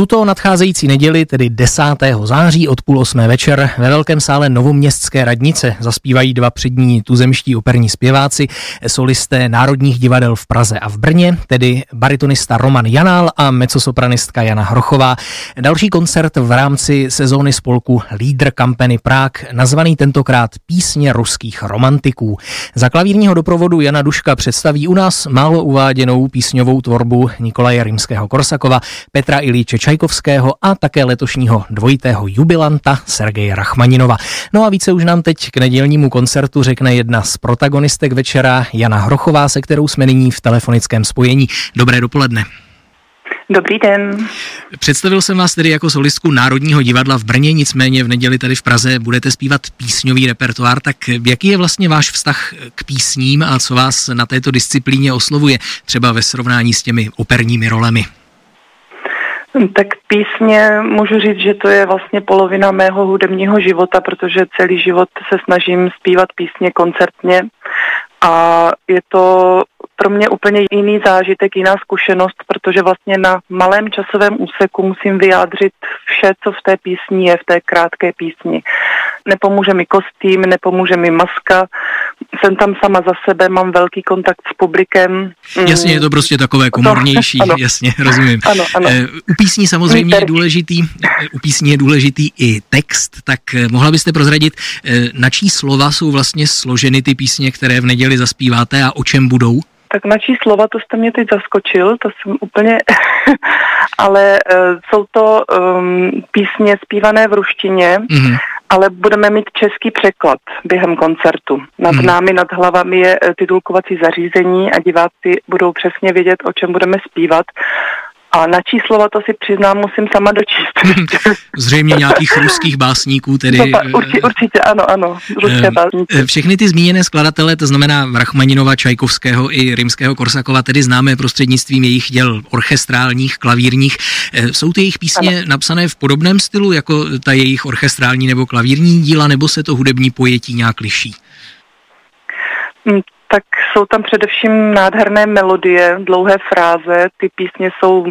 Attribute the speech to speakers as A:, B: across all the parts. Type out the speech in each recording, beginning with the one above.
A: tuto nadcházející neděli, tedy 10. září od půl osmé večer ve Velkém sále Novoměstské radnice zaspívají dva přední tuzemští operní zpěváci, solisté Národních divadel v Praze a v Brně, tedy baritonista Roman Janál a mecosopranistka Jana Hrochová. Další koncert v rámci sezóny spolku Lídr Kampeny Prák, nazvaný tentokrát Písně ruských romantiků. Za klavírního doprovodu Jana Duška představí u nás málo uváděnou písňovou tvorbu Nikolaje Rimského Korsakova, Petra Ilíče Čajkovského a také letošního dvojitého jubilanta Sergeje Rachmaninova. No a více už nám teď k nedělnímu koncertu řekne jedna z protagonistek večera, Jana Hrochová, se kterou jsme nyní v telefonickém spojení. Dobré dopoledne.
B: Dobrý den.
A: Představil jsem vás tedy jako solistku Národního divadla v Brně, nicméně v neděli tady v Praze budete zpívat písňový repertoár, tak jaký je vlastně váš vztah k písním a co vás na této disciplíně oslovuje, třeba ve srovnání s těmi operními rolemi?
B: Tak písně můžu říct, že to je vlastně polovina mého hudebního života, protože celý život se snažím zpívat písně koncertně a je to pro mě úplně jiný zážitek, jiná zkušenost, protože vlastně na malém časovém úseku musím vyjádřit vše, co v té písni je, v té krátké písni. Nepomůže mi kostým, nepomůže mi maska, jsem tam sama za sebe, mám velký kontakt s publikem.
A: Jasně, je to prostě takové komornější, to, ano. jasně, rozumím.
B: Ano, ano.
A: Eh, u písní samozřejmě je důležitý, eh, u písní je důležitý i text, tak eh, mohla byste prozradit, na čí slova jsou vlastně složeny ty písně, které v neděli zaspíváte a o čem budou?
B: Tak na čí slova, to jste mě teď zaskočil, to jsem úplně, ale uh, jsou to um, písně zpívané v ruštině, mm-hmm. Ale budeme mít český překlad během koncertu. Nad mm-hmm. námi, nad hlavami je eh, titulkovací zařízení a diváci budou přesně vědět, o čem budeme zpívat a na číslova to si přiznám, musím sama dočíst.
A: Zřejmě nějakých ruských básníků tedy.
B: No, určitě, určitě, ano, ano, ruské ehm, básníky.
A: Všechny ty zmíněné skladatele, to znamená Rachmaninova, Čajkovského i Rimského Korsakova, tedy známe prostřednictvím jejich děl orchestrálních, klavírních. Jsou ty jejich písně ano. napsané v podobném stylu jako ta jejich orchestrální nebo klavírní díla, nebo se to hudební pojetí nějak liší?
B: Tak jsou tam především nádherné melodie, dlouhé fráze. Ty písně jsou,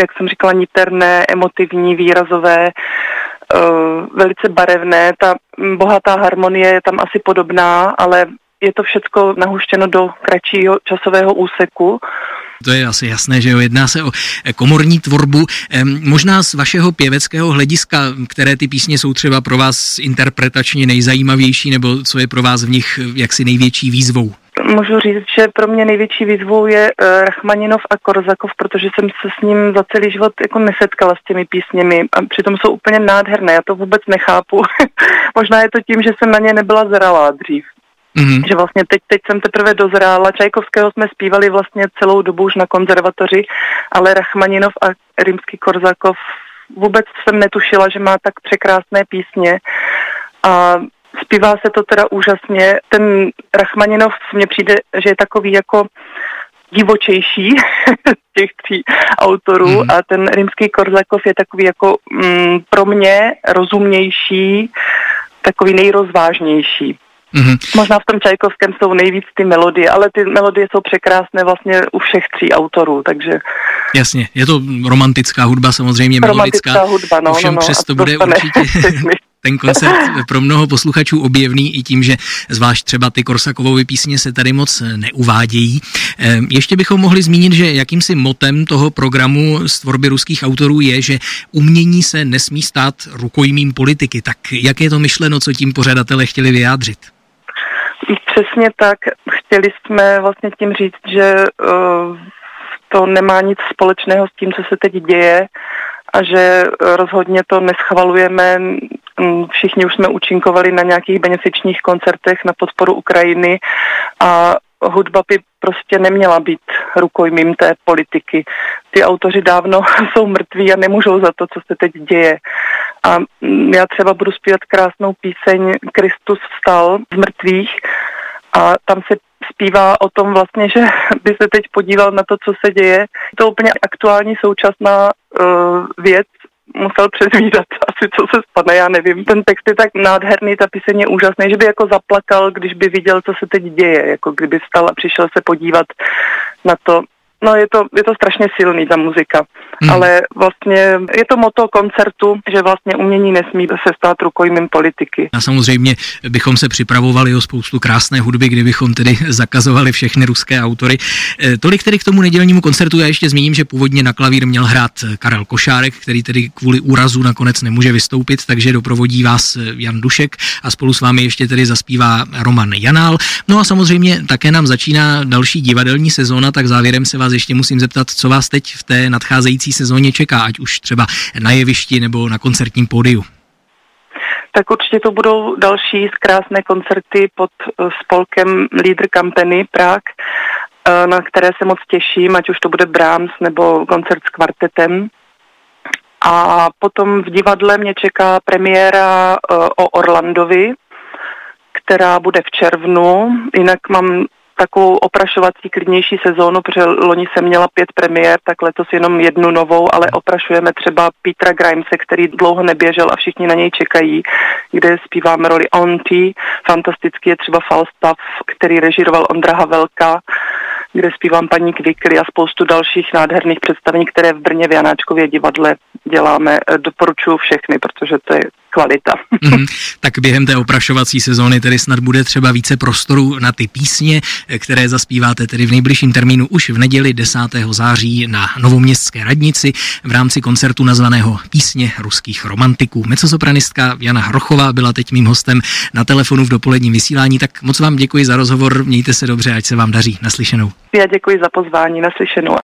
B: jak jsem říkala, niterné, emotivní, výrazové, uh, velice barevné. Ta bohatá harmonie je tam asi podobná, ale je to všecko nahuštěno do kratšího časového úseku.
A: To je asi jasné, že jo, jedná se o komorní tvorbu. Možná z vašeho pěveckého hlediska, které ty písně jsou třeba pro vás interpretačně nejzajímavější, nebo co je pro vás v nich jaksi největší výzvou?
B: Můžu říct, že pro mě největší výzvou je uh, Rachmaninov a Korzakov, protože jsem se s ním za celý život jako nesetkala s těmi písněmi a přitom jsou úplně nádherné, já to vůbec nechápu. Možná je to tím, že jsem na ně nebyla zralá dřív. Mm-hmm. Že vlastně teď, teď jsem teprve dozrála. Čajkovského jsme zpívali vlastně celou dobu už na konzervatoři, ale Rachmaninov a Rimský Korzakov vůbec jsem netušila, že má tak překrásné písně. A Zpívá se to teda úžasně. Ten Rachmaninov mně přijde, že je takový jako divočejší z těch tří autorů mm. a ten rimský Korzakov je takový jako mm, pro mě rozumnější, takový nejrozvážnější. Mm-hmm. Možná v tom Čajkovském jsou nejvíc ty melodie, ale ty melodie jsou překrásné vlastně u všech tří autorů, takže...
A: Jasně, je to romantická hudba, samozřejmě
B: romantická melodická. hudba, no,
A: ovšem
B: no, no,
A: přesto bude určitě ten koncert pro mnoho posluchačů objevný i tím, že zvlášť třeba ty Korsakovovy písně se tady moc neuvádějí. Ehm, ještě bychom mohli zmínit, že jakýmsi motem toho programu z tvorby ruských autorů je, že umění se nesmí stát rukojmím politiky. Tak jak je to myšleno, co tím pořadatelé chtěli vyjádřit?
B: Přesně tak. Chtěli jsme vlastně tím říct, že uh, to nemá nic společného s tím, co se teď děje a že rozhodně to neschvalujeme. Všichni už jsme účinkovali na nějakých benefičních koncertech na podporu Ukrajiny a hudba by prostě neměla být rukojmím té politiky. Ty autoři dávno jsou mrtví a nemůžou za to, co se teď děje. A já třeba budu zpívat krásnou píseň Kristus vstal z mrtvých a tam se zpívá o tom vlastně, že by se teď podíval na to, co se děje. To úplně aktuální současná uh, věc, musel předvídat asi, co se stane, já nevím. Ten text je tak nádherný, ta píseň je úžasný, že by jako zaplakal, když by viděl, co se teď děje, jako kdyby vstal a přišel se podívat na to, No je to, je to strašně silný ta muzika, hmm. ale vlastně je to moto koncertu, že vlastně umění nesmí se stát rukojmím politiky.
A: A samozřejmě bychom se připravovali o spoustu krásné hudby, kdybychom tedy zakazovali všechny ruské autory. E, tolik tedy k tomu nedělnímu koncertu. Já ještě zmíním, že původně na klavír měl hrát Karel Košárek, který tedy kvůli úrazu nakonec nemůže vystoupit, takže doprovodí vás Jan Dušek a spolu s vámi ještě tedy zaspívá Roman Janál. No a samozřejmě také nám začíná další divadelní sezóna, tak závěrem se vás ještě musím zeptat, co vás teď v té nadcházející sezóně čeká, ať už třeba na jevišti nebo na koncertním pódiu.
B: Tak určitě to budou další krásné koncerty pod eh, spolkem Leader Company Prague, eh, na které se moc těším, ať už to bude Brahms nebo koncert s kvartetem. A potom v divadle mě čeká premiéra eh, o Orlandovi, která bude v červnu. Jinak mám takovou oprašovací klidnější sezónu, protože loni jsem měla pět premiér, tak letos jenom jednu novou, ale oprašujeme třeba Petra Grimese, který dlouho neběžel a všichni na něj čekají, kde zpíváme roli Onty. Fantastický je třeba Falstaff, který režíroval Ondra Havelka kde zpívám paní Kvikly a spoustu dalších nádherných představení, které v Brně v Janáčkově divadle děláme. Doporučuji všechny, protože to je kvalita.
A: Mm, tak během té oprašovací sezóny tedy snad bude třeba více prostoru na ty písně, které zaspíváte tedy v nejbližším termínu už v neděli 10. září na Novoměstské radnici v rámci koncertu nazvaného Písně ruských romantiků. Mecosopranistka Jana Hrochová byla teď mým hostem na telefonu v dopoledním vysílání, tak moc vám děkuji za rozhovor, mějte se dobře, ať se vám daří. Naslyšenou.
B: Já děkuji za pozvání, naslyšenou.